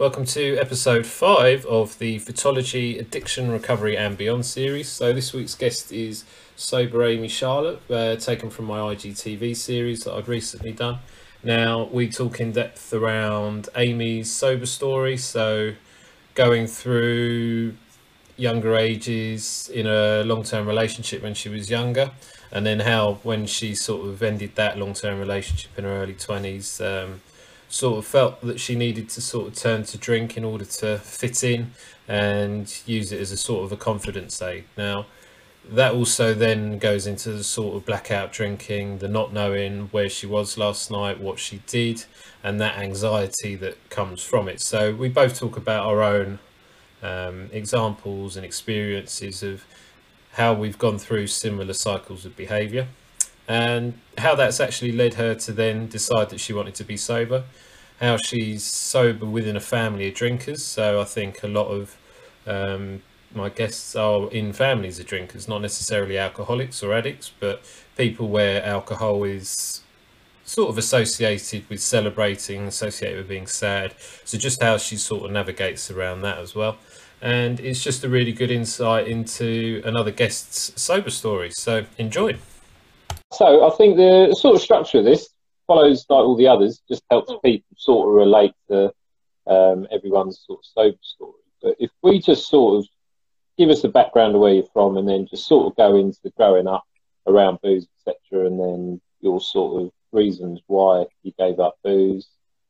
Welcome to episode five of the Fitology Addiction Recovery and Beyond series. So, this week's guest is Sober Amy Charlotte, uh, taken from my IGTV series that I've recently done. Now, we talk in depth around Amy's sober story, so going through younger ages in a long term relationship when she was younger, and then how, when she sort of ended that long term relationship in her early 20s, um, sort of felt that she needed to sort of turn to drink in order to fit in and use it as a sort of a confidence aid. Now, that also then goes into the sort of blackout drinking, the not knowing where she was last night, what she did, and that anxiety that comes from it. So, we both talk about our own um, examples and experiences of how we've gone through similar cycles of behavior and how that's actually led her to then decide that she wanted to be sober. How she's sober within a family of drinkers. So I think a lot of um, my guests are in families of drinkers, not necessarily alcoholics or addicts, but people where alcohol is sort of associated with celebrating, associated with being sad. So just how she sort of navigates around that as well. And it's just a really good insight into another guest's sober story. So enjoy. So I think the sort of structure of this follows like all the others, just helps people sort of relate to um, everyone's sort of sober story. But if we just sort of give us a background of where you're from, and then just sort of go into the growing up around booze, etc., and then your sort of reasons why you gave up booze,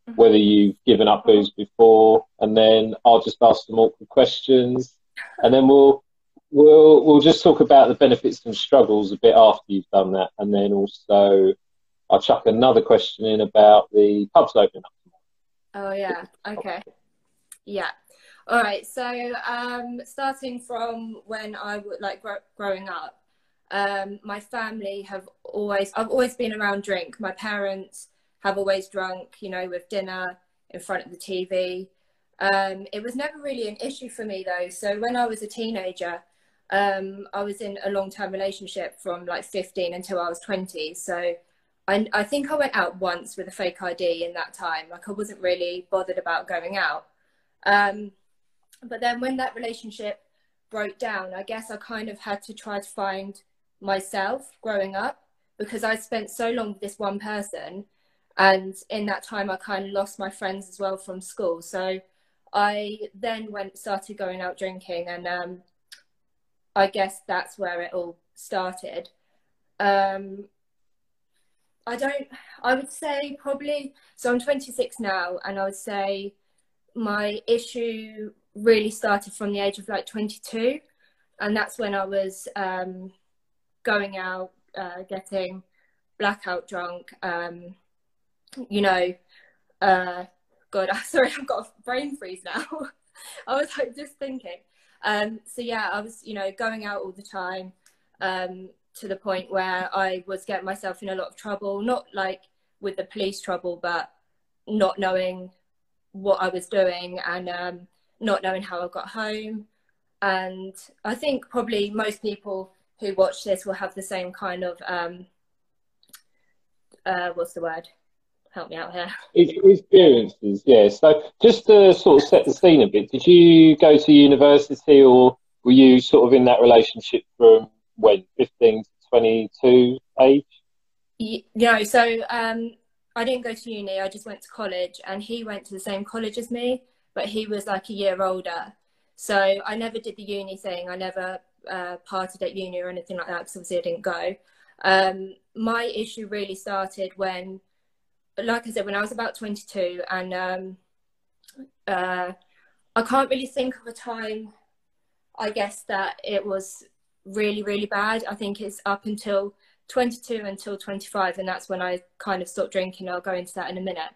mm-hmm. whether you've given up booze before, and then I'll just ask some awkward questions, and then we'll we'll we'll just talk about the benefits and struggles a bit after you've done that, and then also I'll chuck another question in about the pubs opening up. Oh yeah. Okay. Yeah. All right. So um, starting from when I would like gr- growing up, um, my family have always I've always been around drink. My parents have always drunk. You know, with dinner in front of the TV. Um, it was never really an issue for me though. So when I was a teenager, um, I was in a long term relationship from like 15 until I was 20. So I, I think I went out once with a fake ID in that time. Like I wasn't really bothered about going out. Um, but then when that relationship broke down, I guess I kind of had to try to find myself growing up because I spent so long with this one person. And in that time, I kind of lost my friends as well from school. So I then went started going out drinking and um, I guess that's where it all started. Um, I don't, I would say probably, so I'm 26 now, and I would say my issue really started from the age of like 22. And that's when I was um, going out, uh, getting blackout drunk, um, you know, uh, God, sorry, I've got a brain freeze now. I was like just thinking. Um, so yeah, I was, you know, going out all the time um, to the point where I was getting myself in a lot of trouble, not like with the police trouble, but not knowing what I was doing and um, not knowing how I got home. And I think probably most people who watch this will have the same kind of um, uh, what's the word? Help me out here. Experiences, yeah. So just to sort of set the scene a bit, did you go to university or were you sort of in that relationship from when, 15 to 22 age? Yeah, so um, I didn't go to uni, I just went to college and he went to the same college as me, but he was like a year older. So I never did the uni thing. I never uh, partied at uni or anything like that because obviously I didn't go. Um, my issue really started when like I said, when I was about 22, and um, uh, I can't really think of a time, I guess, that it was really, really bad. I think it's up until 22 until 25, and that's when I kind of stopped drinking. I'll go into that in a minute.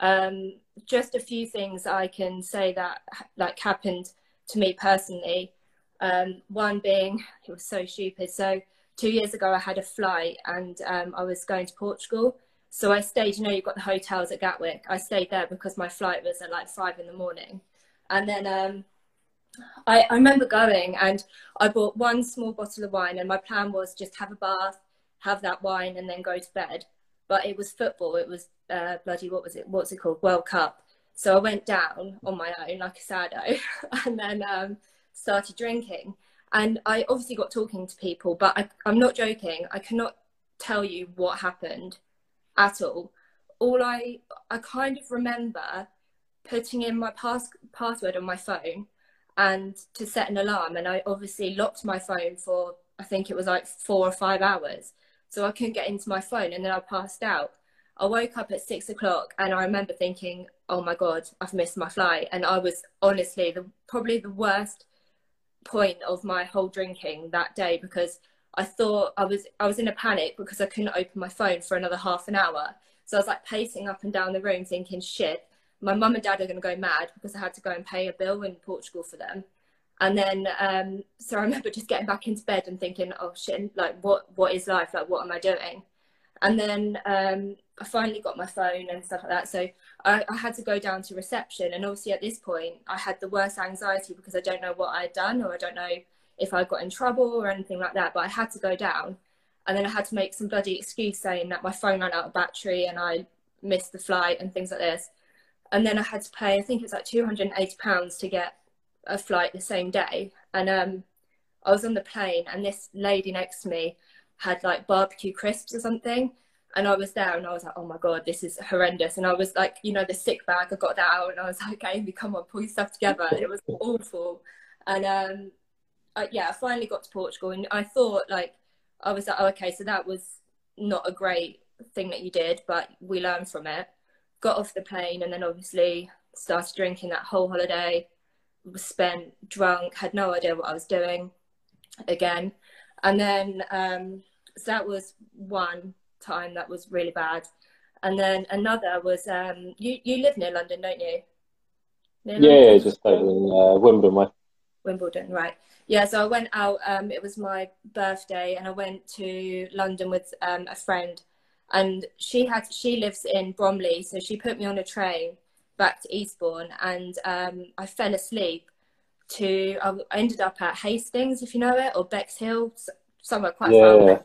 Um, just a few things I can say that like happened to me personally. Um, one being, it was so stupid. So two years ago, I had a flight and um, I was going to Portugal so I stayed, you know, you've got the hotels at Gatwick. I stayed there because my flight was at like five in the morning. And then um, I, I remember going and I bought one small bottle of wine, and my plan was just have a bath, have that wine, and then go to bed. But it was football. It was uh, bloody, what was it? What's it called? World Cup. So I went down on my own like a sado and then um, started drinking. And I obviously got talking to people, but I, I'm not joking. I cannot tell you what happened at all. All I I kind of remember putting in my pass, password on my phone and to set an alarm and I obviously locked my phone for I think it was like four or five hours. So I couldn't get into my phone and then I passed out. I woke up at six o'clock and I remember thinking, oh my God, I've missed my flight. And I was honestly the probably the worst point of my whole drinking that day because I thought I was I was in a panic because I couldn't open my phone for another half an hour. So I was like pacing up and down the room thinking, shit, my mum and dad are going to go mad because I had to go and pay a bill in Portugal for them. And then, um, so I remember just getting back into bed and thinking, oh shit, like what, what is life? Like, what am I doing? And then um, I finally got my phone and stuff like that. So I, I, had to go down to reception. And obviously at this point, I had the worst anxiety because I don't know what I'd done or I don't know if I got in trouble or anything like that. But I had to go down. And then I had to make some bloody excuse saying that my phone ran out of battery and I missed the flight and things like this. And then I had to pay, I think it was like £280 to get a flight the same day. And um, I was on the plane and this lady next to me had like barbecue crisps or something. And I was there and I was like, oh my God, this is horrendous. And I was like, you know, the sick bag, I got that out and I was like, Amy, come on, pull your stuff together. And it was awful. And um, I, yeah, I finally got to Portugal and I thought like, I was like, oh, okay, so that was not a great thing that you did, but we learned from it. Got off the plane and then obviously started drinking that whole holiday, was spent drunk, had no idea what I was doing again. And then um, so that was one time that was really bad. And then another was um, you you live near London, don't you? Near yeah, London? just over in uh, Wimbledon way. Wimbledon, right? Yeah. So I went out. Um, it was my birthday, and I went to London with um, a friend, and she had she lives in Bromley, so she put me on a train back to Eastbourne, and um, I fell asleep. To I ended up at Hastings, if you know it, or Bexhill, somewhere quite yeah. far away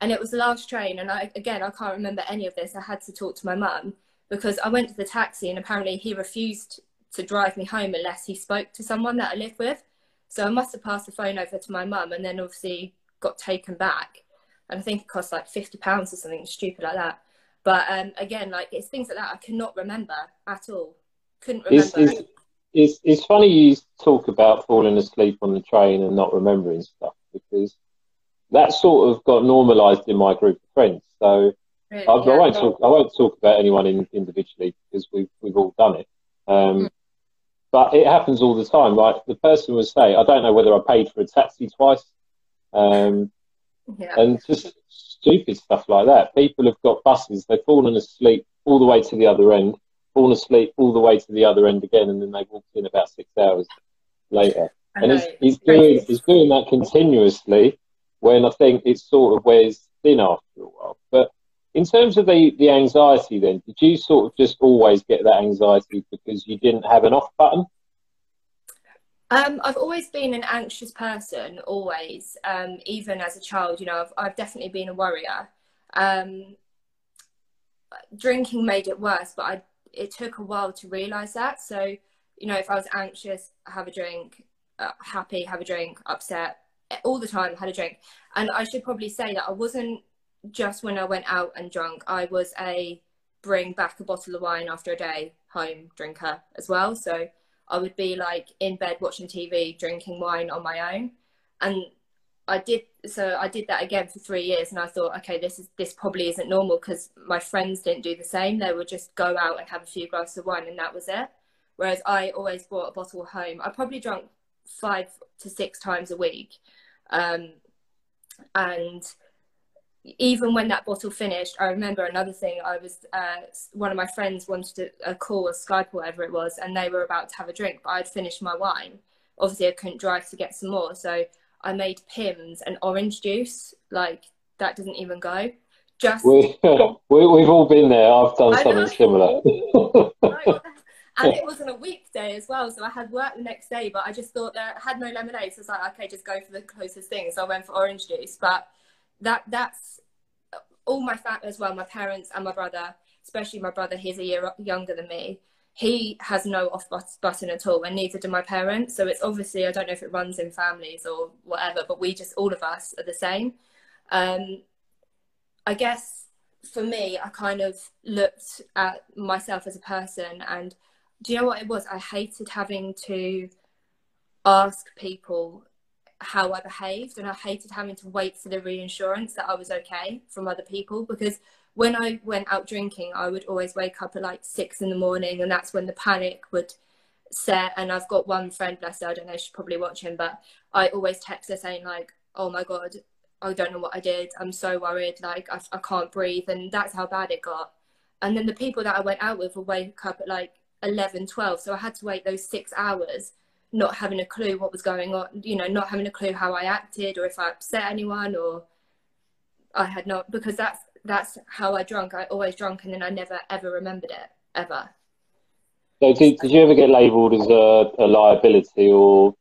and it was the last train and i again i can't remember any of this i had to talk to my mum because i went to the taxi and apparently he refused to drive me home unless he spoke to someone that i lived with so i must have passed the phone over to my mum and then obviously got taken back and i think it cost like 50 pounds or something stupid like that but um, again like it's things like that i cannot remember at all couldn't remember it's, it's, it's, it's funny you talk about falling asleep on the train and not remembering stuff because that sort of got normalised in my group of friends. So really? I, yeah, I, won't talk. I won't talk about anyone in, individually because we've we've all done it. Um, mm. But it happens all the time. Like the person would say, "I don't know whether I paid for a taxi twice," um, yeah. and just stupid stuff like that. People have got buses. They've fallen asleep all the way to the other end, fallen asleep all the way to the other end again, and then they walked in about six hours later. and he's, he's doing he's doing that continuously when I think it sort of wears thin after a while. But in terms of the, the anxiety, then, did you sort of just always get that anxiety because you didn't have an off button? Um, I've always been an anxious person, always. Um, even as a child, you know, I've, I've definitely been a worrier. Um, drinking made it worse, but I, it took a while to realise that. So, you know, if I was anxious, have a drink, uh, happy, have a drink, upset, all the time had a drink and i should probably say that i wasn't just when i went out and drunk i was a bring back a bottle of wine after a day home drinker as well. So i would be like in bed watching tv drinking wine on my own. And i did so i did that again for three years and i thought okay this is this probably isn't normal because my friends didn't do the same. They would just go out and have a few glasses of wine and that was it. Whereas i always brought a bottle home. I probably drank five to six times a week. Um, and even when that bottle finished, I remember another thing. I was uh, one of my friends wanted to, a call, a Skype, or whatever it was, and they were about to have a drink, but I'd finished my wine. Obviously, I couldn't drive to get some more, so I made Pimm's and orange juice. Like that doesn't even go. Just we, have all been there. I've done something similar. and it wasn't a weekday as well, so I had work the next day, but I just thought that I had no lemonade, so I was like, okay, just go for the closest thing. So I went for orange juice, but that that's all my family as well, my parents and my brother, especially my brother, he's a year younger than me. he has no off button at all, and neither do my parents. So it's obviously I don't know if it runs in families or whatever, but we just all of us are the same. Um, I guess for me, I kind of looked at myself as a person, and do you know what it was? I hated having to ask people how I behaved, and I hated having to wait for the reassurance that I was okay from other people because when I went out drinking, I would always wake up at like six in the morning, and that's when the panic would set. And I've got one friend, bless her, I don't know, she's probably watching, but I always text her saying like, "Oh my god, I don't know what I did. I'm so worried. Like I, I can't breathe," and that's how bad it got. And then the people that I went out with would wake up at like 11, 12, so I had to wait those six hours not having a clue what was going on, you know, not having a clue how I acted or if I upset anyone or I had not because that's that's how I drunk. I always drunk and then I never ever remembered it ever. So did, did you ever get labelled as a, a liability or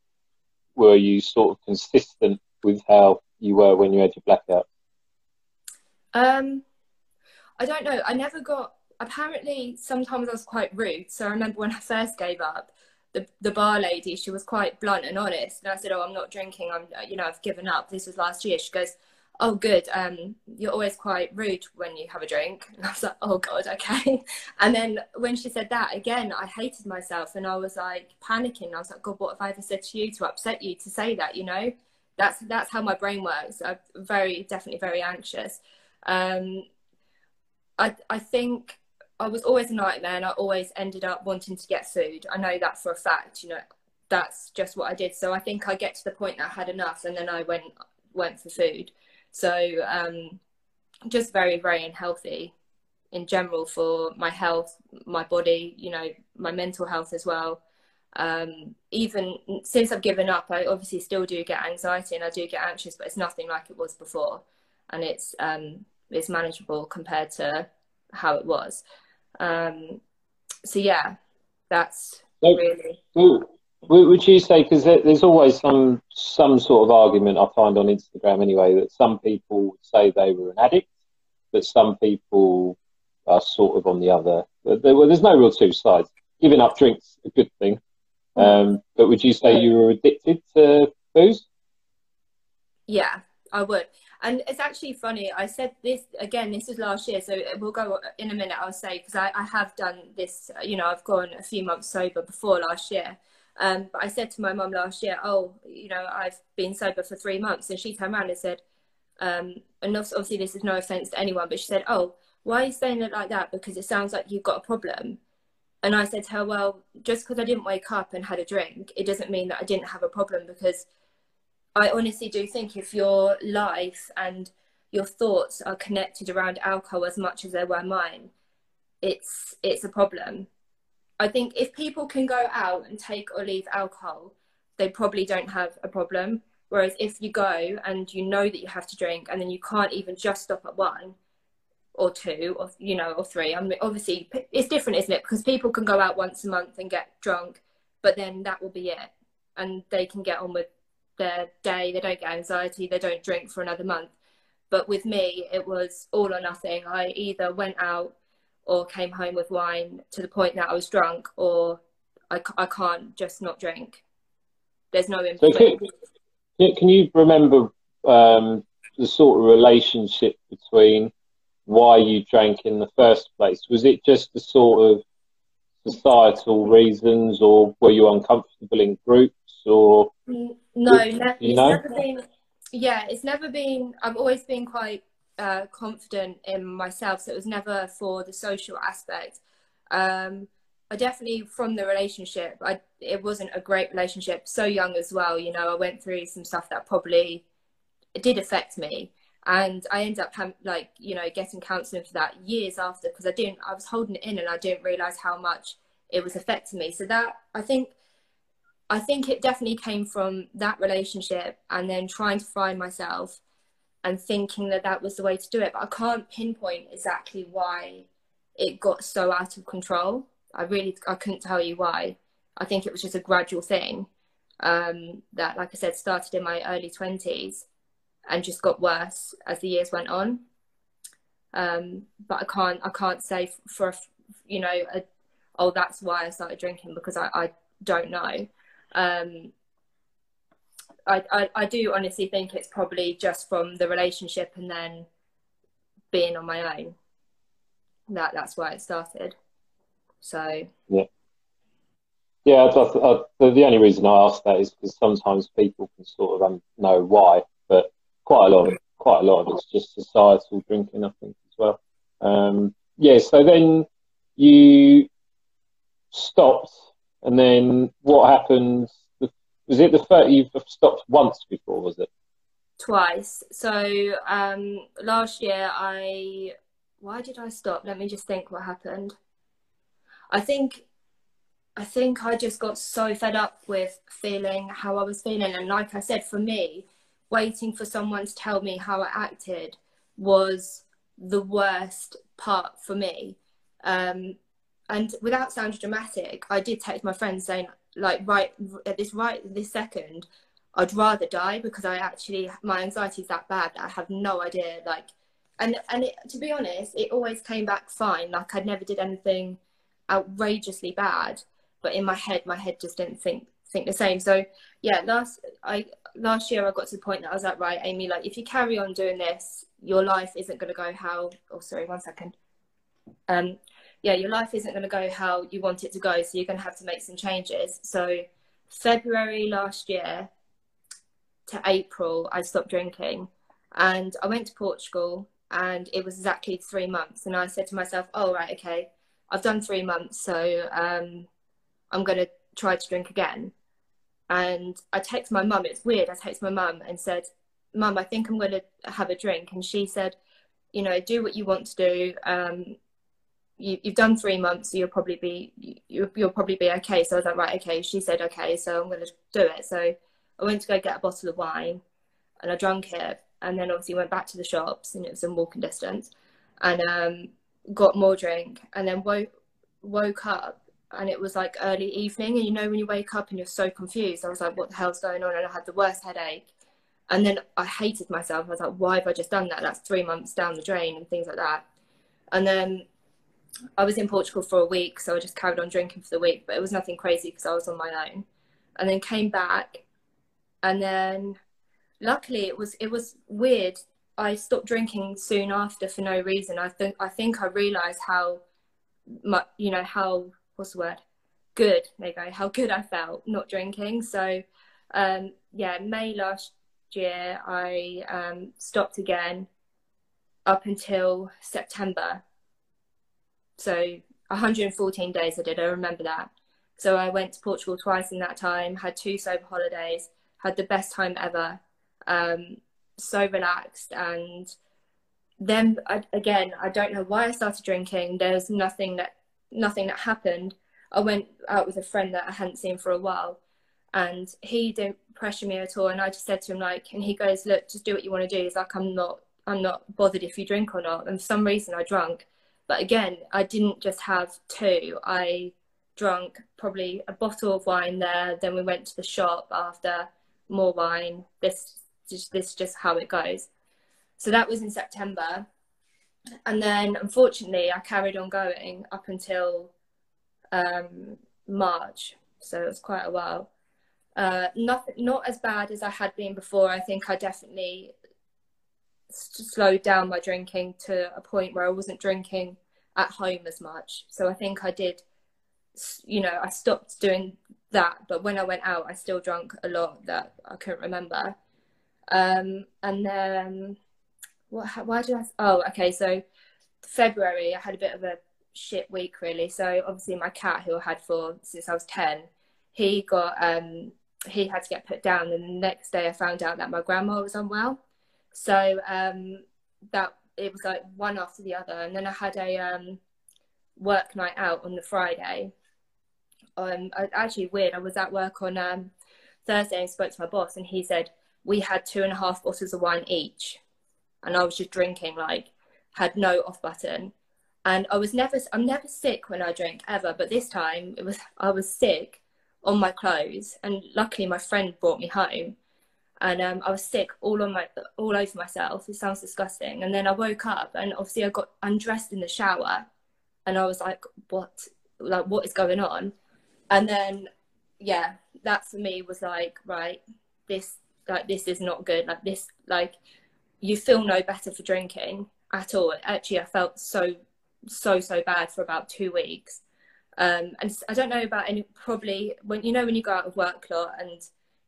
were you sort of consistent with how you were when you had your blackout? Um, I don't know. I never got. Apparently, sometimes I was quite rude. So I remember when I first gave up, the the bar lady, she was quite blunt and honest, and I said, "Oh, I'm not drinking. I'm, you know, I've given up. This was last year." She goes, oh good. Um you're always quite rude when you have a drink. And i was like oh god okay. And then when she said that again i hated myself and i was like panicking. I was like god what have i ever said to you to upset you to say that you know? That's that's how my brain works. I'm very definitely very anxious. Um i i think i was always a nightmare and i always ended up wanting to get food i know that for a fact you know that's just what i did so i think i get to the point that i had enough and then i went went for food so um, just very, very unhealthy in general for my health, my body, you know, my mental health as well. Um, even since I've given up, I obviously still do get anxiety and I do get anxious, but it's nothing like it was before, and it's um, it's manageable compared to how it was. Um, so yeah, that's really. Would you say because there's always some some sort of argument I find on Instagram anyway that some people say they were an addict, but some people are sort of on the other. Well, there's no real two sides. Giving up drinks a good thing, um, but would you say you were addicted to booze? Yeah, I would. And it's actually funny. I said this again. This was last year, so we'll go in a minute. I'll say because I, I have done this. You know, I've gone a few months sober before last year, um, but I said to my mum last year, oh, you know, I've been sober for three months. And she turned around and said, um, and obviously this is no offense to anyone, but she said, oh, why are you saying it like that? Because it sounds like you've got a problem. And I said to her, well, just because I didn't wake up and had a drink, it doesn't mean that I didn't have a problem because I honestly do think if your life and your thoughts are connected around alcohol as much as they were mine, it's it's a problem. I think if people can go out and take or leave alcohol, they probably don't have a problem. Whereas if you go and you know that you have to drink and then you can't even just stop at one or two or you know or three, I mean obviously it's different, isn't it? Because people can go out once a month and get drunk, but then that will be it, and they can get on with their day. They don't get anxiety. They don't drink for another month. But with me, it was all or nothing. I either went out or came home with wine to the point that I was drunk, or I, I can't just not drink. There's no in so can, can, you remember um, the sort of relationship between why you drank in the first place? Was it just the sort of societal reasons, or were you uncomfortable in groups, or no? Ne- you know? Never been, yeah, it's never been. I've always been quite uh, confident in myself, so it was never for the social aspect. Um, I definitely from the relationship, I it wasn't a great relationship. So young as well, you know. I went through some stuff that probably did affect me, and I ended up like you know getting counselling for that years after because I didn't. I was holding it in, and I didn't realize how much it was affecting me. So that I think. I think it definitely came from that relationship and then trying to find myself and thinking that that was the way to do it. But I can't pinpoint exactly why it got so out of control. I really I couldn't tell you why. I think it was just a gradual thing um, that, like I said, started in my early twenties and just got worse as the years went on. Um, but I can't I can't say for you know a, oh, that's why I started drinking because I, I don't know. Um, I, I, I do honestly think it's probably just from the relationship and then being on my own. That that's why it started. So yeah, yeah. The only reason I ask that is because sometimes people can sort of um, know why, but quite a lot, of, quite a lot of it's just societal drinking, I think, as well. Um, yeah. So then you stopped, and then what happened? Was it the first you've stopped once before? Was it? Twice. So um, last year, I why did I stop? Let me just think what happened. I think I think I just got so fed up with feeling how I was feeling, and like I said, for me, waiting for someone to tell me how I acted was the worst part for me. Um, and without sounding dramatic, I did text my friend saying, like, right at this right this second, I'd rather die because I actually my anxiety is that bad that I have no idea. Like, and and it, to be honest, it always came back fine. Like I never did anything outrageously bad, but in my head, my head just didn't think think the same. So yeah, last I last year I got to the point that I was like, right, Amy, like if you carry on doing this, your life isn't going to go how. Oh, sorry, one second. Um, yeah, your life isn't going to go how you want it to go. So you're going to have to make some changes. So February last year to April, I stopped drinking, and I went to Portugal, and it was exactly three months. And I said to myself, "Oh right, okay, I've done three months, so um, I'm going to try to drink again." And I text my mum. It's weird. I text my mum and said, "Mum, I think I'm going to have a drink," and she said, "You know, do what you want to do." Um, you, have done three months, so you'll probably be you, you'll probably be okay. So I was like, right, okay. She said, okay, so I'm going to do it. So I went to go get a bottle of wine, and I drank it, and then obviously went back to the shops, and it was in walking distance, and um, got more drink, and then woke woke up, and it was like early evening, and you know when you wake up and you're so confused, I was like, what the hell's going on? And I had the worst headache, and then I hated myself. I was like, why have I just done that? That's three months down the drain and things like that, and then I was in Portugal for a week, so I just carried on drinking for the week, but it was nothing crazy because I was on my own. And then came back, and then luckily it was it was weird. I stopped drinking soon after for no reason. I think I think I realised how much you know how what's the word good there you go how good I felt not drinking. So um, yeah, May last year I um, stopped again up until September so 114 days I did, I remember that. So I went to Portugal twice in that time, had two sober holidays, had the best time ever. Um, so relaxed and then I, again i don't know why i started drinking. There's nothing that nothing that happened. I went out with a friend that i hadn't seen for a while and he didn't pressure me at all and i just said to him like and he goes look just do what you want to do. He's like i'm not i'm not bothered if you drink or not. And for some reason i drank but again, I didn't just have two. I drank probably a bottle of wine there. Then we went to the shop after more wine. This this is just how it goes. So that was in September, and then unfortunately I carried on going up until um, March. So it was quite a while. Uh, not not as bad as I had been before. I think I definitely slowed down my drinking to a point where I wasn't drinking at home as much. So I think I did, you know, I stopped doing that. But when I went out, I still drank a lot that I couldn't remember. Um, and then, what? Why did I? Oh, okay. So February, I had a bit of a shit week really. So obviously, my cat, who I had for since I was ten, he got um he had to get put down, and the next day I found out that my grandma was unwell. So um, that it was like one after the other, and then I had a um, work night out on the Friday. Um, I, actually weird. I was at work on um, Thursday and spoke to my boss, and he said we had two and a half bottles of wine each, and I was just drinking like had no off button, and I was never I'm never sick when I drink ever, but this time it was I was sick on my clothes, and luckily my friend brought me home, and um, I was sick all on my all over myself. It sounds disgusting. And then I woke up, and obviously I got undressed in the shower, and I was like, "What like what is going on and then yeah that for me was like right this like this is not good like this like you feel no better for drinking at all actually i felt so so so bad for about two weeks um and i don't know about any probably when you know when you go out of work lot and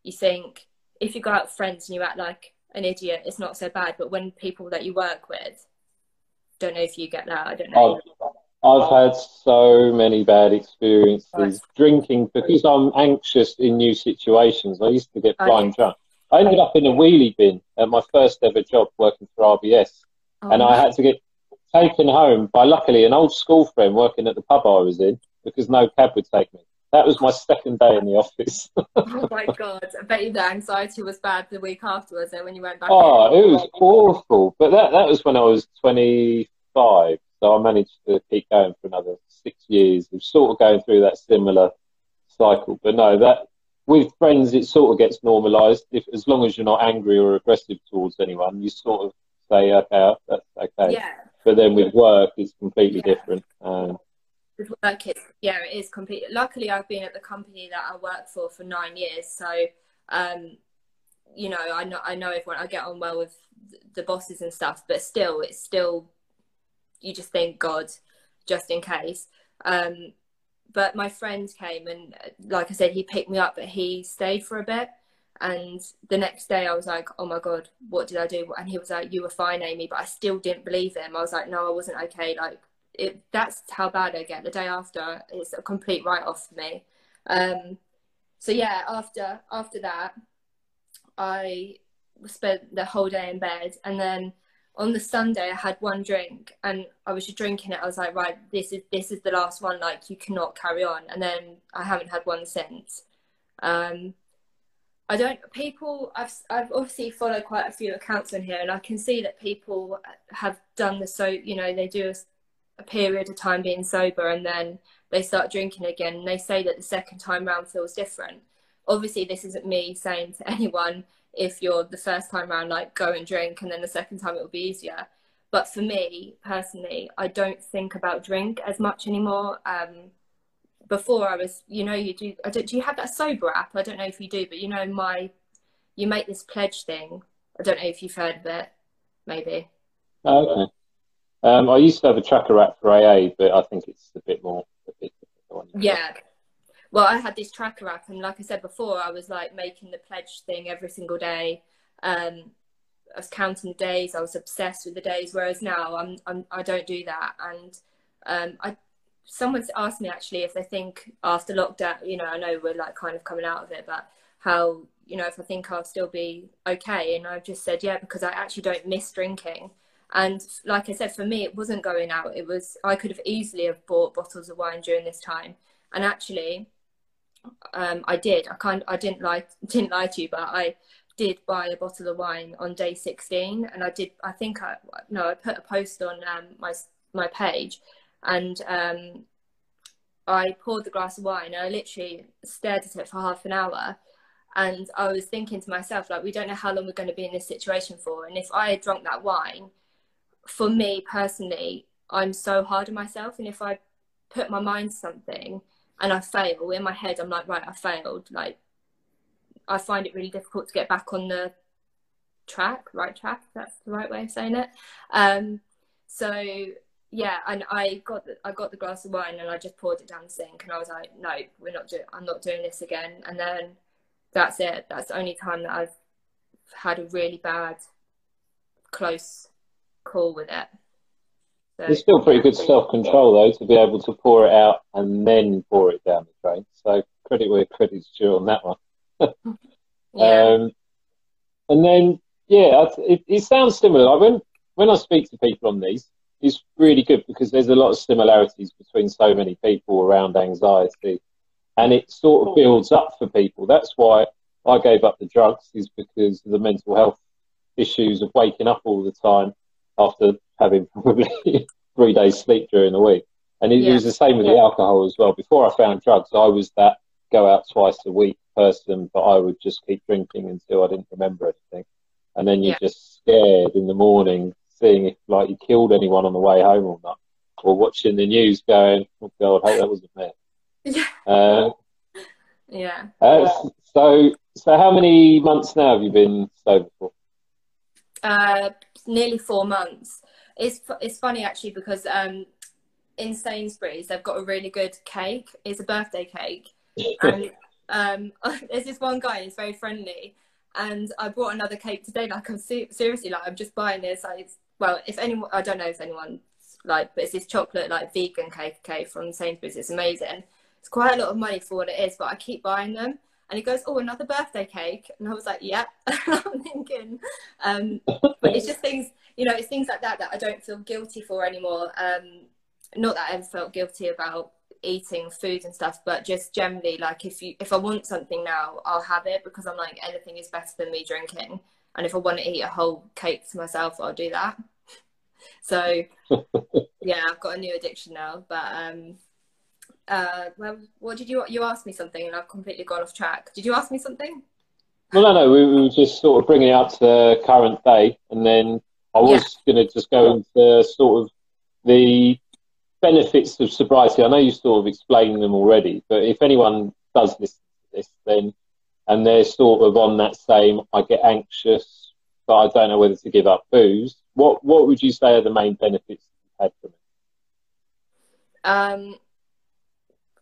you think if you go out with friends and you act like an idiot it's not so bad but when people that you work with don't know if you get that i don't know I've, I've had so many bad experiences right. drinking because I'm anxious in new situations. I used to get oh, blind okay. drunk. I ended up in a wheelie bin at my first ever job working for RBS, oh, and I had to get taken home by luckily an old school friend working at the pub I was in because no cab would take me. That was my second day in the office. oh my god! I bet you the anxiety was bad the week afterwards, then when you went back. Oh, in. it was awful. But that that was when I was twenty five, so I managed to keep going for another six years. We're sort of going through that similar cycle. But no, that with friends, it sort of gets normalised. If as long as you're not angry or aggressive towards anyone, you sort of say, okay, that's okay. Yeah. But then with work, it's completely yeah. different. Um, with work, it's, yeah, it is completely. Luckily, I've been at the company that I work for for nine years, so um, you know, I know I know everyone. I get on well with the bosses and stuff, but still, it's still you just thank God, just in case. Um, but my friend came and like i said he picked me up but he stayed for a bit and the next day i was like oh my god what did i do and he was like you were fine amy but i still didn't believe him i was like no i wasn't okay like it that's how bad i get the day after it's a complete write-off for me um so yeah after after that i spent the whole day in bed and then on the Sunday I had one drink and I was just drinking it. I was like, right, this is this is the last one. Like you cannot carry on. And then I haven't had one since. Um, I don't. People, I've I've obviously followed quite a few accounts on here, and I can see that people have done the so you know they do a period of time being sober and then they start drinking again. And they say that the second time round feels different. Obviously, this isn't me saying to anyone if you're the first time around like go and drink and then the second time it will be easier. But for me personally i don't think about drink as much anymore. Um, before i was you know you do I don't do you have that sober app? I don't know if you do but you know my you make this pledge thing. I don't know if you've heard of it. Maybe. Okay um, i used to have a tracker app for aa but i think it's a bit more a bit yeah well, I had this tracker app, and like I said before, I was like making the pledge thing every single day. Um, I was counting the days. I was obsessed with the days. Whereas now, I'm, I'm I don't do that. And um, I, someone's asked me actually if they think after lockdown, you know, I know we're like kind of coming out of it, but how you know if I think I'll still be okay. And I've just said yeah because I actually don't miss drinking. And like I said, for me, it wasn't going out. It was I could have easily have bought bottles of wine during this time. And actually, um, I did. I kind I didn't lie didn't lie to you, but I did buy a bottle of wine on day 16 and I did I think I no I put a post on um, my my page and um, I poured the glass of wine and I literally stared at it for half an hour and I was thinking to myself like we don't know how long we're going to be in this situation for and if I had drunk that wine for me personally I'm so hard on myself and if I put my mind to something and I fail in my head, I'm like, right, I failed. Like, I find it really difficult to get back on the track, right track. That's the right way of saying it. Um, so yeah, and I got the, I got the glass of wine and I just poured it down the sink, and I was like, no, we're not doing. I'm not doing this again. And then that's it. That's the only time that I've had a really bad, close call with it. So, it's still pretty good self control though to be able to pour it out and then pour it down the drain. So credit where credit's due on that one. yeah. Um, and then yeah, it, it sounds similar. Like when when I speak to people on these, it's really good because there's a lot of similarities between so many people around anxiety, and it sort of builds up for people. That's why I gave up the drugs is because of the mental health issues of waking up all the time after having probably three days sleep during the week. And it, yeah. it was the same with yeah. the alcohol as well. Before I found drugs, I was that go out twice a week person, but I would just keep drinking until I didn't remember anything. And then you're yeah. just scared in the morning, seeing if like you killed anyone on the way home or not. or watching the news, going, "Oh God, I hope that wasn't me." Yeah. Uh, yeah. uh, so, so how many months now have you been sober for? Uh, nearly four months. It's it's funny actually because um, in Sainsbury's they've got a really good cake. It's a birthday cake, and um, there's this one guy. He's very friendly, and I bought another cake today. Like I'm se- seriously like I'm just buying this. Like, it's, well, if anyone, I don't know if anyone like, but it's this chocolate like vegan cake cake from Sainsbury's. It's amazing. It's quite a lot of money for what it is, but I keep buying them. And he goes, "Oh, another birthday cake," and I was like, "Yeah." I'm thinking, um, but it's just things, you know, it's things like that that I don't feel guilty for anymore. Um, not that I ever felt guilty about eating food and stuff, but just generally, like if you if I want something now, I'll have it because I'm like anything is better than me drinking. And if I want to eat a whole cake to myself, I'll do that. So yeah, I've got a new addiction now. But um, uh, well, what did you you asked me something and I've completely gone off track. Did you ask me something? No, no, no. We, we were just sort of bringing it up to the current day, and then I was yeah. going to just go into sort of the benefits of sobriety. I know you sort of explained them already, but if anyone does listen to this, then and they're sort of on that same, I get anxious, but I don't know whether to give up booze. What what would you say are the main benefits you've had from it? Um,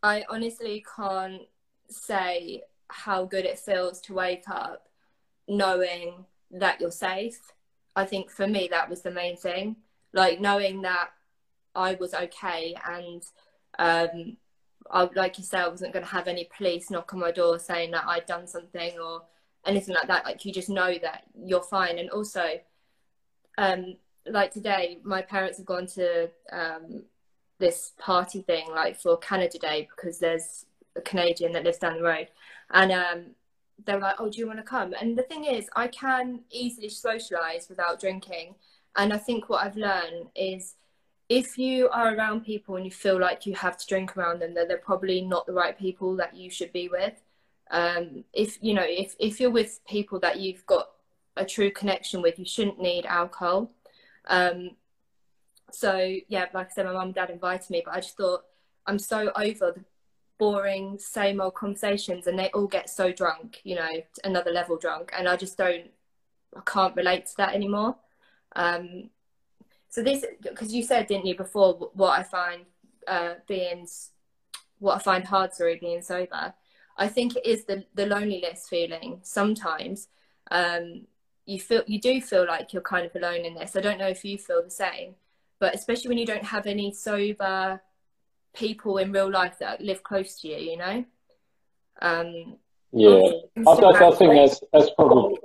I honestly can't say how good it feels to wake up knowing that you're safe. I think for me that was the main thing. Like knowing that I was okay and um, I, like you said, I wasn't going to have any police knock on my door saying that I'd done something or anything like that. Like you just know that you're fine. And also, um, like today, my parents have gone to um, this party thing, like for Canada Day, because there's a Canadian that lives down the road, and um, they were like, "Oh, do you want to come?" And the thing is, I can easily socialize without drinking, and I think what I've learned is if you are around people and you feel like you have to drink around them, then they're probably not the right people that you should be with. Um, if you know, if if you're with people that you've got a true connection with, you shouldn't need alcohol. Um, so yeah, like I said, my mum and dad invited me, but I just thought I'm so over the boring same old conversations, and they all get so drunk, you know, another level drunk, and I just don't, I can't relate to that anymore. Um, so this, because you said, didn't you, before what I find uh, being, what I find hard, sorry, being sober. I think it is the the loneliness feeling sometimes. Um, you feel you do feel like you're kind of alone in this. I don't know if you feel the same but especially when you don't have any sober people in real life that live close to you, you know. Um, yeah, I, I, I, think that's that's probably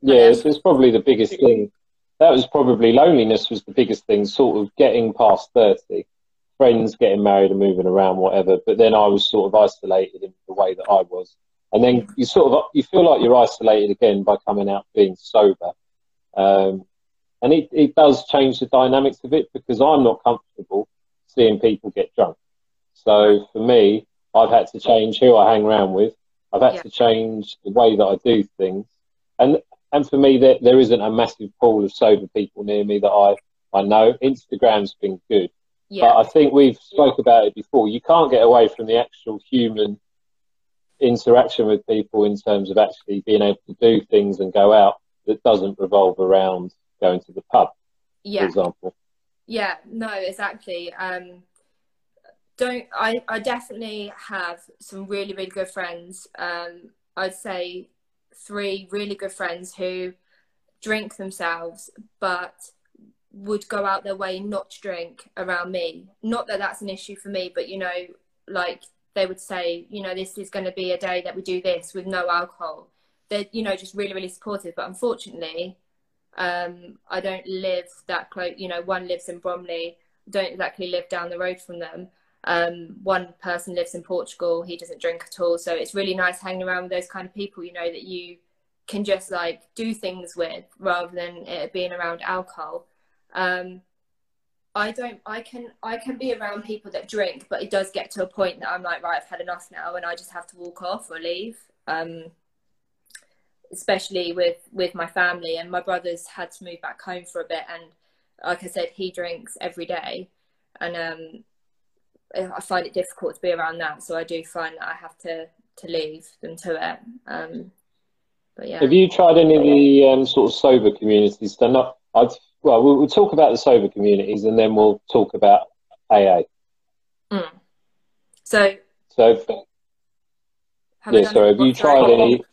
yeah, it's, it's probably the biggest thing. That was probably loneliness was the biggest thing. Sort of getting past thirty, friends getting married and moving around, whatever. But then I was sort of isolated in the way that I was, and then you sort of you feel like you're isolated again by coming out being sober. Um, and it, it does change the dynamics of it because I'm not comfortable seeing people get drunk. So for me, I've had to change who I hang around with. I've had yeah. to change the way that I do things. And and for me, there, there isn't a massive pool of sober people near me that I, I know. Instagram's been good. Yeah. But I think we've spoke about it before. You can't get away from the actual human interaction with people in terms of actually being able to do things and go out that doesn't revolve around going to the pub, yeah. for example. Yeah, no, exactly. Um, don't I? I definitely have some really, really good friends. Um, I'd say three really good friends who drink themselves, but would go out their way not to drink around me. Not that that's an issue for me, but you know, like they would say, you know, this is going to be a day that we do this with no alcohol. They're, you know, just really, really supportive. But unfortunately, um, I don't live that close. You know, one lives in Bromley. Don't exactly live down the road from them. Um, one person lives in Portugal. He doesn't drink at all. So it's really nice hanging around with those kind of people. You know that you can just like do things with rather than it being around alcohol. Um, I don't. I can. I can be around people that drink, but it does get to a point that I'm like, right, I've had enough now, and I just have to walk off or leave. Um, especially with with my family and my brothers had to move back home for a bit and like i said he drinks every day and um, I find it difficult to be around that. So I do find that I have to to leave them to it. Um, but yeah. Have you tried any of the um, sort of sober communities? They're not. I'd, well, well, we'll talk about the sober communities, and then we'll talk about AA. Mm. So. So. Yeah. Sorry. Have you tried any?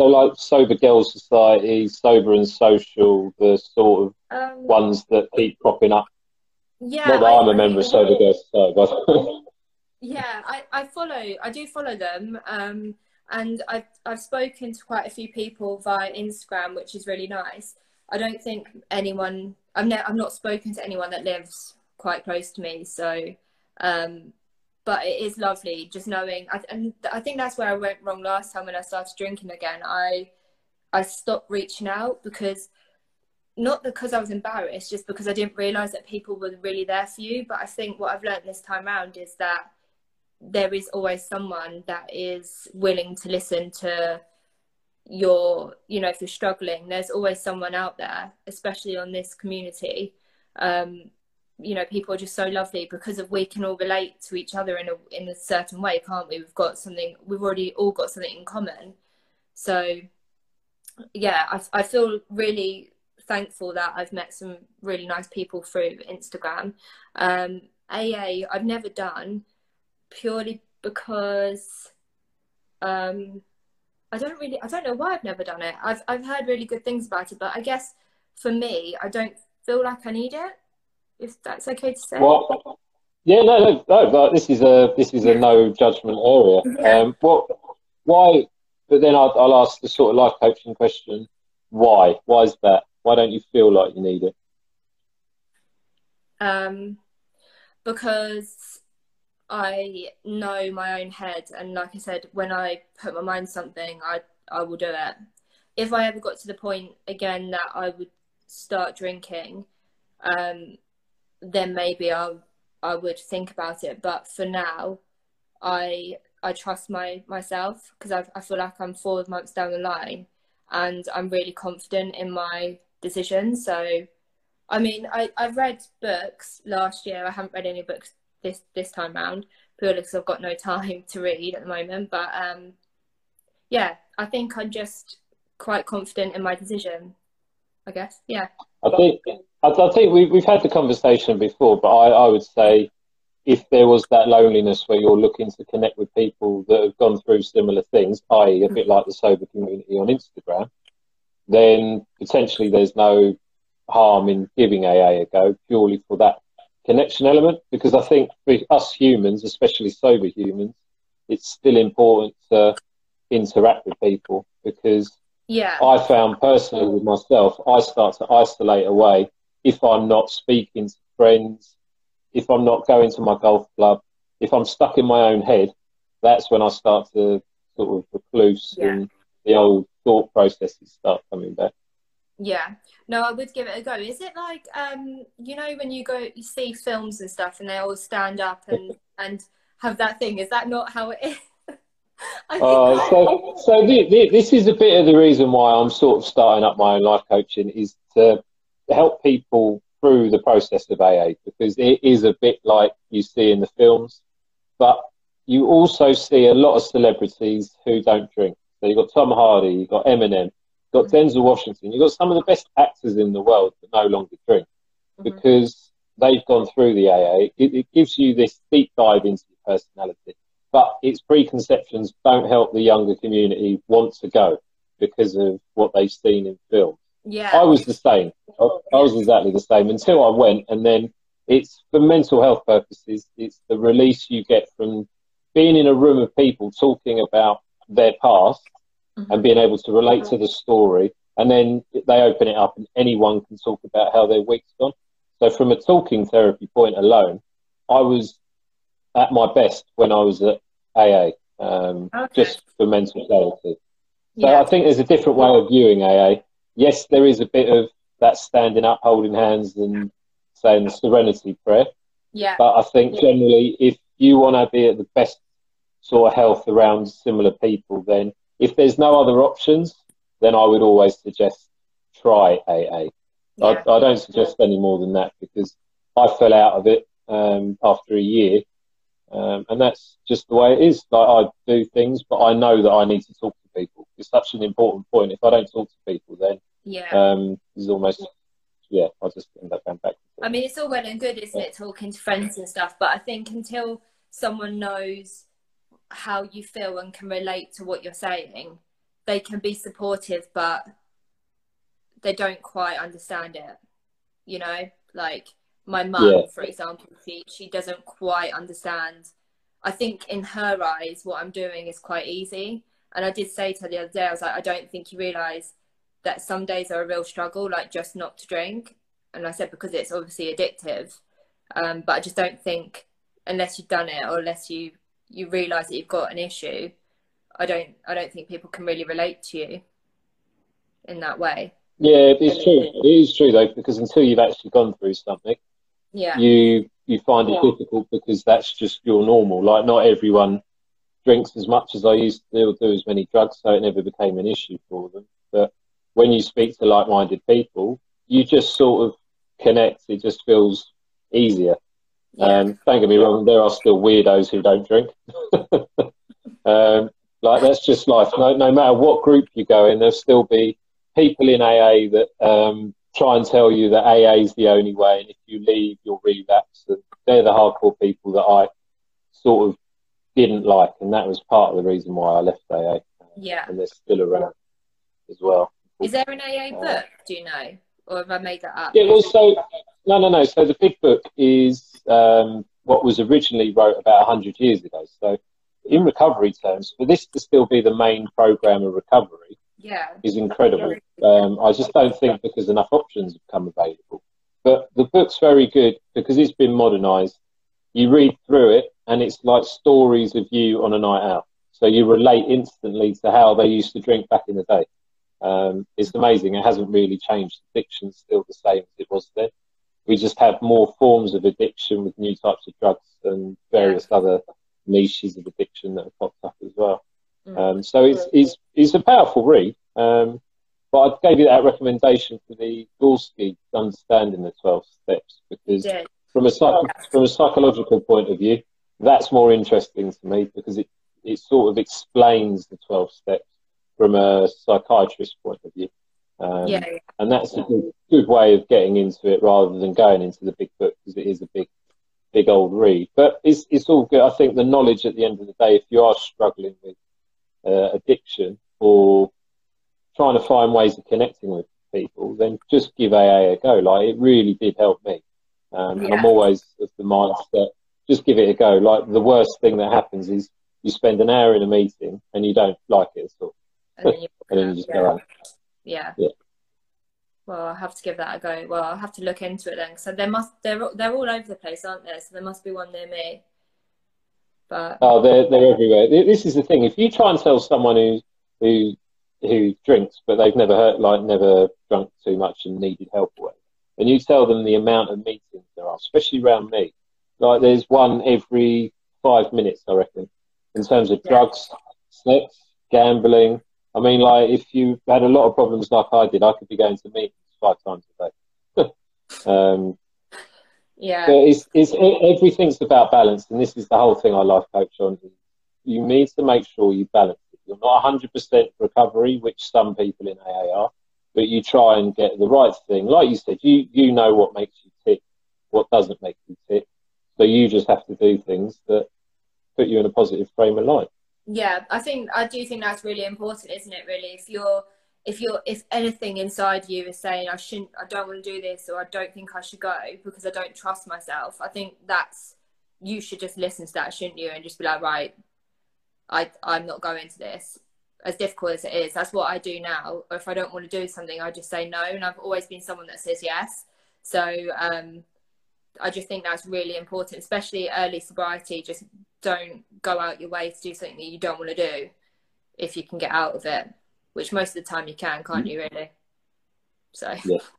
So, like sober girls society, sober and social, the sort of um, ones that keep cropping up. Yeah. Not that I, am a member of sober girls society, but. yeah, I, I follow. I do follow them. Um, and I've I've spoken to quite a few people via Instagram, which is really nice. I don't think anyone I've ne- I've not spoken to anyone that lives quite close to me, so um, but it is lovely just knowing. I, and I think that's where I went wrong last time when I started drinking again. I I stopped reaching out because not because I was embarrassed, just because I didn't realize that people were really there for you. But I think what I've learned this time around is that there is always someone that is willing to listen to your you know if you're struggling there's always someone out there especially on this community um you know people are just so lovely because of we can all relate to each other in a in a certain way can't we we've got something we've already all got something in common so yeah i, I feel really thankful that i've met some really nice people through instagram um aa i've never done purely because um, I don't really I don't know why I've never done it. I've I've heard really good things about it, but I guess for me, I don't feel like I need it. If that's okay to say. Well, yeah, no, no, no. But this is a this is a no judgment area. Yeah. Um, what? Why? But then I'll, I'll ask the sort of life coaching question: Why? Why is that? Why don't you feel like you need it? Um, because I know my own head, and like I said, when I put my mind something, I I will do it. If I ever got to the point again that I would start drinking, um, then maybe I I would think about it. But for now, I I trust my myself because I I feel like I'm four months down the line, and I'm really confident in my decision. So, I mean, I I've read books last year. I haven't read any books this this time round purely because I've got no time to read at the moment. But um, yeah, I think I'm just quite confident in my decision. I guess, yeah. I think I, think we, we've had the conversation before, but I, I would say if there was that loneliness where you're looking to connect with people that have gone through similar things, i.e., a bit like the sober community on Instagram, then potentially there's no harm in giving AA a go purely for that connection element because I think for us humans, especially sober humans, it's still important to interact with people because yeah. I found personally with myself, I start to isolate away if I'm not speaking to friends, if I'm not going to my golf club, if I'm stuck in my own head, that's when I start to sort of recluse yeah. and the old thought processes start coming back. Yeah. No, I would give it a go. Is it like um you know when you go you see films and stuff and they all stand up and and have that thing? Is that not how it is? uh, so, so the, the, this is a bit of the reason why I'm sort of starting up my own life coaching is to help people through the process of AA because it is a bit like you see in the films, but you also see a lot of celebrities who don't drink. So you've got Tom Hardy, you've got Eminem, you've got Denzel Washington, you've got some of the best actors in the world that no longer drink mm-hmm. because they've gone through the AA. It, it, gives you this deep dive into your personality, but its preconceptions don't help the younger community want to go because of what they've seen in films. Yeah, I was the same. I, I was exactly the same until I went, and then it's for mental health purposes. It's the release you get from being in a room of people talking about their past mm-hmm. and being able to relate to the story. And then they open it up, and anyone can talk about how their week's gone. So, from a talking therapy point alone, I was at my best when I was at AA, um, okay. just for mental clarity. So, yeah. I think there's a different way of viewing AA. Yes, there is a bit of that standing up, holding hands, and saying the serenity prayer. Yeah. But I think generally, if you want to be at the best sort of health around similar people, then if there's no other options, then I would always suggest try AA. Yeah. I, I, don't suggest any more than that because I fell out of it um, after a year. Um, and that's just the way it is. Like I do things, but I know that I need to talk to people. It's such an important point. If I don't talk to people, then Yeah. um, it's almost yeah. I just end up going back. I mean, it's all well and good, isn't it, talking to friends and stuff. But I think until someone knows how you feel and can relate to what you're saying, they can be supportive, but they don't quite understand it. You know, like my mum, Yeah. for example, she she doesn't quite understand. I think in her eyes, what I'm doing is quite easy. And I did say to her the other day, I was like, I don't think you realise that some days are a real struggle, like just not to drink. And I said because it's obviously addictive, um, but I just don't think unless you've done it or unless you you realise that you've got an issue, I don't I don't think people can really relate to you in that way. Yeah, it's true. It is true though, because until you've actually gone through something, Yeah, you you find it difficult because that's just your normal. Like not everyone drinks as much as I used to do, or do as many drugs, so it never became an issue for them. But when you speak to like-minded people, you just sort of connect. It just feels easier. yeah, Um, don't get me wrong, there are still weirdos who don't drink. um, like that's just life. No, no matter what group you go in, there'll still be people in AA that um, try and tell you that AA is the only way, and if you leave, you'll relapse. And they're the hardcore people that I sort of didn't like, and that was part of the reason why I left AA. yeah. And they're still around as well. Is there an AA book? Do you know, or have I made that up? Yeah, well, so no, no, no. So the big book is um, what was originally wrote about hundred years ago. So in recovery terms, for this to still be the main program of recovery Yeah, is incredible. Um, I just don't think because enough options have come available. But the book's very good because it's been modernised. You read through it, and it's like stories of you on a night out. So you relate instantly to how they used to drink back in the day. Um, it's amazing. It hasn't really changed. Addiction's still the same as it was then. We just have more forms of addiction with new types of drugs and various other niches of addiction that have popped up as well. Mm. Um, so it's, it's, it's a powerful read. Um, but I gave you that recommendation for the Gorski understanding the 12 steps because did. From a psych- from a psychological point of view, that's more interesting to me because it, it sort of explains the 12 steps from a psychiatrist point of view. Um, yeah, yeah, and that's a good, good way of getting into it rather than going into the big book because it is a big, big old read. But it's, it's all good. I think the knowledge at the end of the day, if you are struggling with uh, addiction or trying to find ways of connecting with people, then just give AA a go. Like it really did help me. Um, and I'm always of the mindset, just give it a go. Like the worst thing that happens is you spend an hour in a meeting and you don't like it at all. and then you, And then you just yeah. go home. yeah. Yeah. Well, I'll have to give that a go. Well, I'll have to look into it then. So there must they're they're all over the place, aren't there? So there must be one near me. But Oh, they're they're everywhere. This is the thing. If you try and tell someone who who who drinks but they've never heard like never drunk too much and needed help with, and you tell them the amount of meetings there are, especially around me, like there's one every five minutes, I reckon, in terms of Yeah. drugs, sex, gambling. I mean, like if you had a lot of problems like I did, I could be going to meetings five times a day. um, yeah, but it's, it's e- everything's about balance, and this is the whole thing I life coach on. You need to make sure you balance it. You're not 100% recovery, which some people in AA are, but you try and get the right thing. Like you said, you you know what makes you tick, what doesn't make you tick. So you just have to do things that put you in a positive frame of mind. yeah. I think I do think that's really important, isn't it? Really, if you're if you're if anything inside you is saying I shouldn't, I don't want to do this, or I don't think I should go because I don't trust myself, I think that's you should just listen to that, shouldn't you? And just be like, right, I I'm not going to this. As difficult as it is, that's what I do now. Or if I don't want to do something, I just say no. And I've always been someone that says yes. So um, I just think that's really important, especially early sobriety. Just don't go out your way to do something that you don't want to do if you can get out of it, which most of the time you can, can't you? Really. So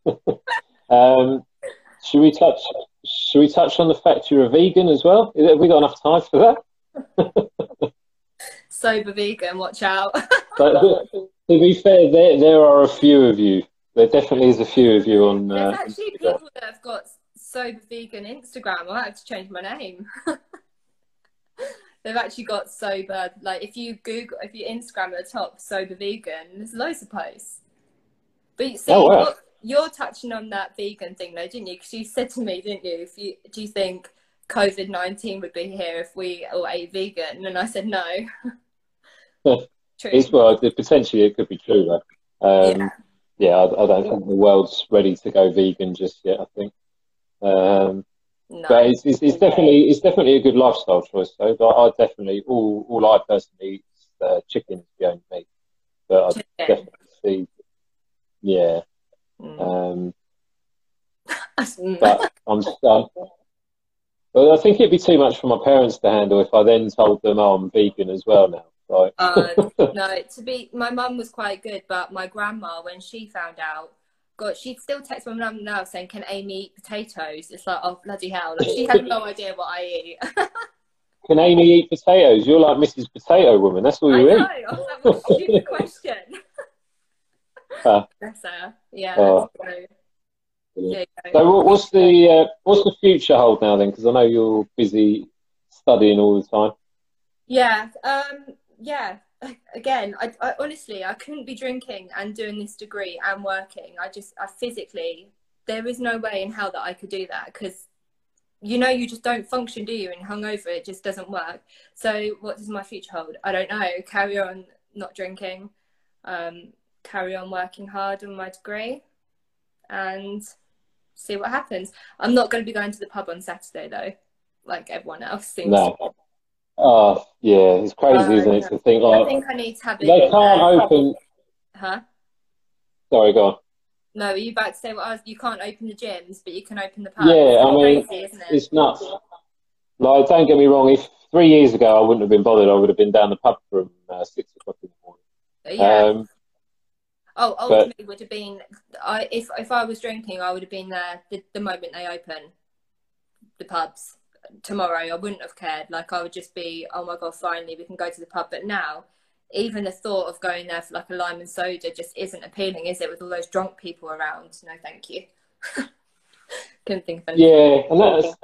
Um, should we touch? Should we touch on the fact you're a vegan as well? Have we got enough time for that? sober vegan, watch out. But to be fair, there there are a few of you. There definitely is a few of you on. There's Uh, actually Instagram. people that have got sober vegan Instagram. I might have to change my name. They've actually got sober. Like if you Google, if you Instagram at the top, sober vegan, there's loads of posts. But you see, Oh, wow. you're, you're touching on that vegan thing, though, didn't you? Because you said to me, didn't you? If you do you think COVID nineteen would be here if we all ate vegan? And I said no. True. It's well, potentially it could be true though. Um, Yeah. yeah, I, I don't think the world's ready to go vegan just yet. I think, um, no. but it's, it's, it's definitely it's definitely a good lifestyle choice though. But I definitely all all I personally eat is uh, chicken is the only meat. But I definitely see, yeah. Mm. Um, but I'm stuck. But I think it'd be too much for my parents to handle if I then told them, "Oh, I'm vegan as well now." Like, Uh, no, to be my mum was quite good, but my grandma, when she found out, God, she'd still text my mum now saying, "Can Amy eat potatoes?" It's like, oh bloody hell! Like, she had no idea what I eat. can Amy eat potatoes? You're like Mrs. Potato Woman. That's all I you know. eat. I was like, a stupid question. Uh, Bless her. Yeah. Oh. So, Brilliant. there So, what, what's the uh, what's the future hold now then? Because I know you're busy studying all the time. Yeah, um, yeah. Again, I, I honestly I couldn't be drinking and doing this degree and working. I just I physically there is no way in hell that I could do that because you know you just don't function, do you? And hungover, it just doesn't work. So what does my future hold? I don't know. Carry on not drinking, um, carry on working hard on my degree, and see what happens. I'm not going to be going to the pub on Saturday though, like everyone else seems. No. Oh, yeah, it's crazy, Uh, isn't it? To think I think I need to have it. they can't there. open. Huh? Sorry, go on. No, are you about to say what I was? You can't open the gyms, but you can open the pubs. Yeah, I mean, crazy, it? It's nuts. Like, don't get me wrong. If three years ago I wouldn't have been bothered, I would have been down the pub from uh, six o'clock in the morning. yeah. Um, oh, but- ultimately would have been. I if if I was drinking, I would have been there the, the moment they open the pubs tomorrow. I wouldn't have cared. Like I would just be, oh my god, finally we can go to the pub. But now, even the thought of going there for like a lime and soda just isn't appealing, is it? With all those drunk people around. No, thank you. Couldn't think of anything. yeah, and that's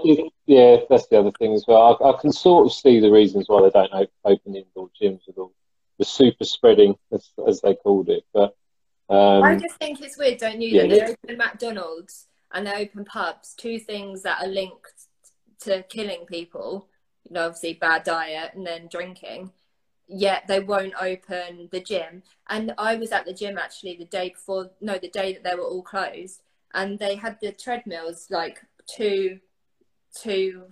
yeah, that's the other thing as well. I, I can sort of see the reasons why they don't open indoor gyms with all the super spreading, as, as they called it. But um, I just think it's weird, don't you? Yeah. That they open McDonald's and they open pubs, two things that are linked to killing people. You know, obviously bad diet and then drinking. Yet they won't open the gym. And I was at the gym actually the day before, no, the day that they were all closed, and they had the treadmills like two, two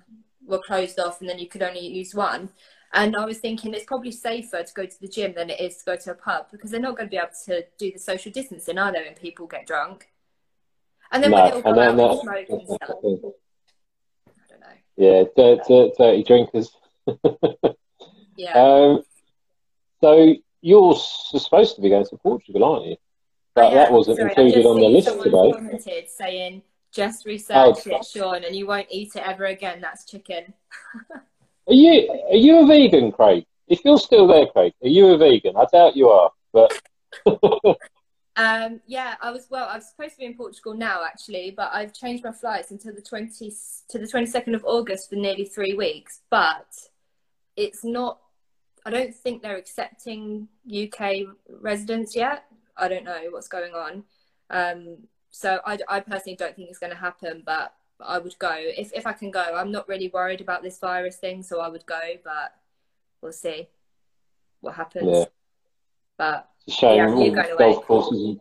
were closed off, and then you could only use one. And I was thinking it's probably safer to go to the gym than it is to go to a pub because they're not going to be able to do the social distancing, are they, when people get drunk? And then no, when they all go out that, smoke and stuff. I don't know. yeah, dirt, dirt, dirty drinkers. Yeah. Um, so you're supposed to be going to Portugal, aren't you? But that wasn't Sorry, included on the list today. commented saying, just research Oh. it, Sean, and you won't eat it ever again. That's chicken. Are you are you a vegan, Craig? If you're still there, Craig, are you a vegan? I doubt you are, but Um, yeah, I was well. I was supposed to be in Portugal now, actually, but I've changed my flights until the twenty to the twenty second of August for nearly three weeks. But it's not. I don't think they're accepting UK residents yet. I don't know what's going on. Um, so I, I personally don't think it's going to happen, but I would go if if I can go. I'm not really worried about this virus thing, so I would go, but we'll see what happens. yeah, But it's a shame. Yeah, you're going away. courses.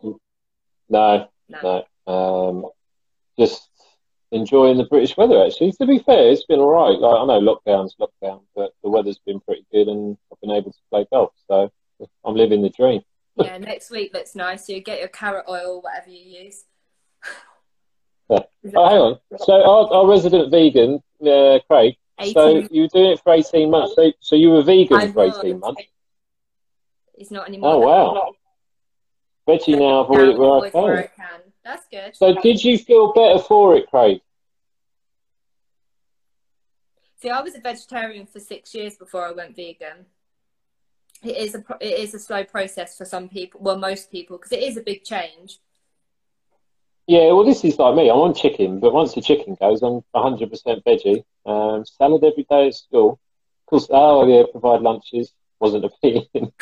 No, no. no. Um, just enjoying the British weather. Actually, to be fair, it's been all right. Like, I know lockdown's lockdown, but the weather's been pretty good, and I've been able to play golf. So I'm living the dream. yeah, next week looks nice. You get your carrot oil, whatever you use. Yeah. Oh, hang on. So our, our resident vegan, uh, Craig. So you were doing it for 18 months. So, so you were vegan I for. 18 months. It's not anymore. Oh, wow. Veggie now, avoid it where I avoid where I can. can. That's good. So did you feel better for it, Craig? See, I was a vegetarian for six years before I went vegan. It is a it is a slow process for some people, well, most people, because it is a big change. Yeah, well, this is like me. I'm on chicken, but once the chicken goes, I'm 100% veggie. Um, salad every day at school. Of course, oh, yeah, provide lunches. Wasn't appealing.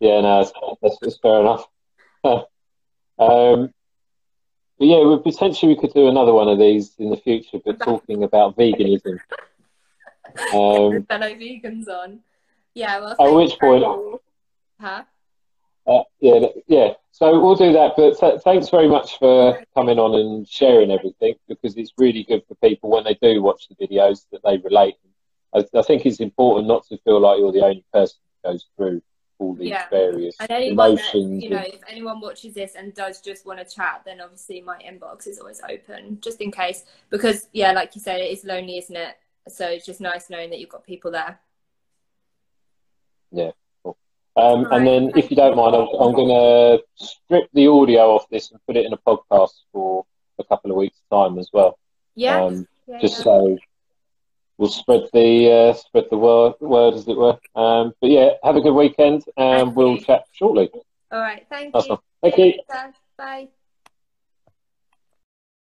yeah, no, that's, that's, fair enough. um, but yeah, we, potentially we could do another one of these in the future, but talking about veganism. Um, fellow vegans on. Yeah, well. At which point? Huh? Uh, yeah, yeah. So we'll do that. But th- thanks very much for coming on and sharing everything because it's really good for people when they do watch the videos that they relate. I, I think it's important not to feel like you're the only person who goes through all these yeah. various and emotions. That, you know, if anyone watches this and does just want to chat, then obviously my inbox is always open, just in case. Because yeah, like you said, it is lonely, isn't it? So it's just nice knowing that you've got people there. Yeah. Um, and then, if you don't mind, I'm, I'm going to strip the audio off this and put it in a podcast for a couple of weeks' time as well. Yeah. Um, yeah just yeah. so we'll spread the uh, spread the word, word, as it were. Um, but yeah, have a good weekend, and we'll chat shortly. All right. Thank you. Thank you. Bye.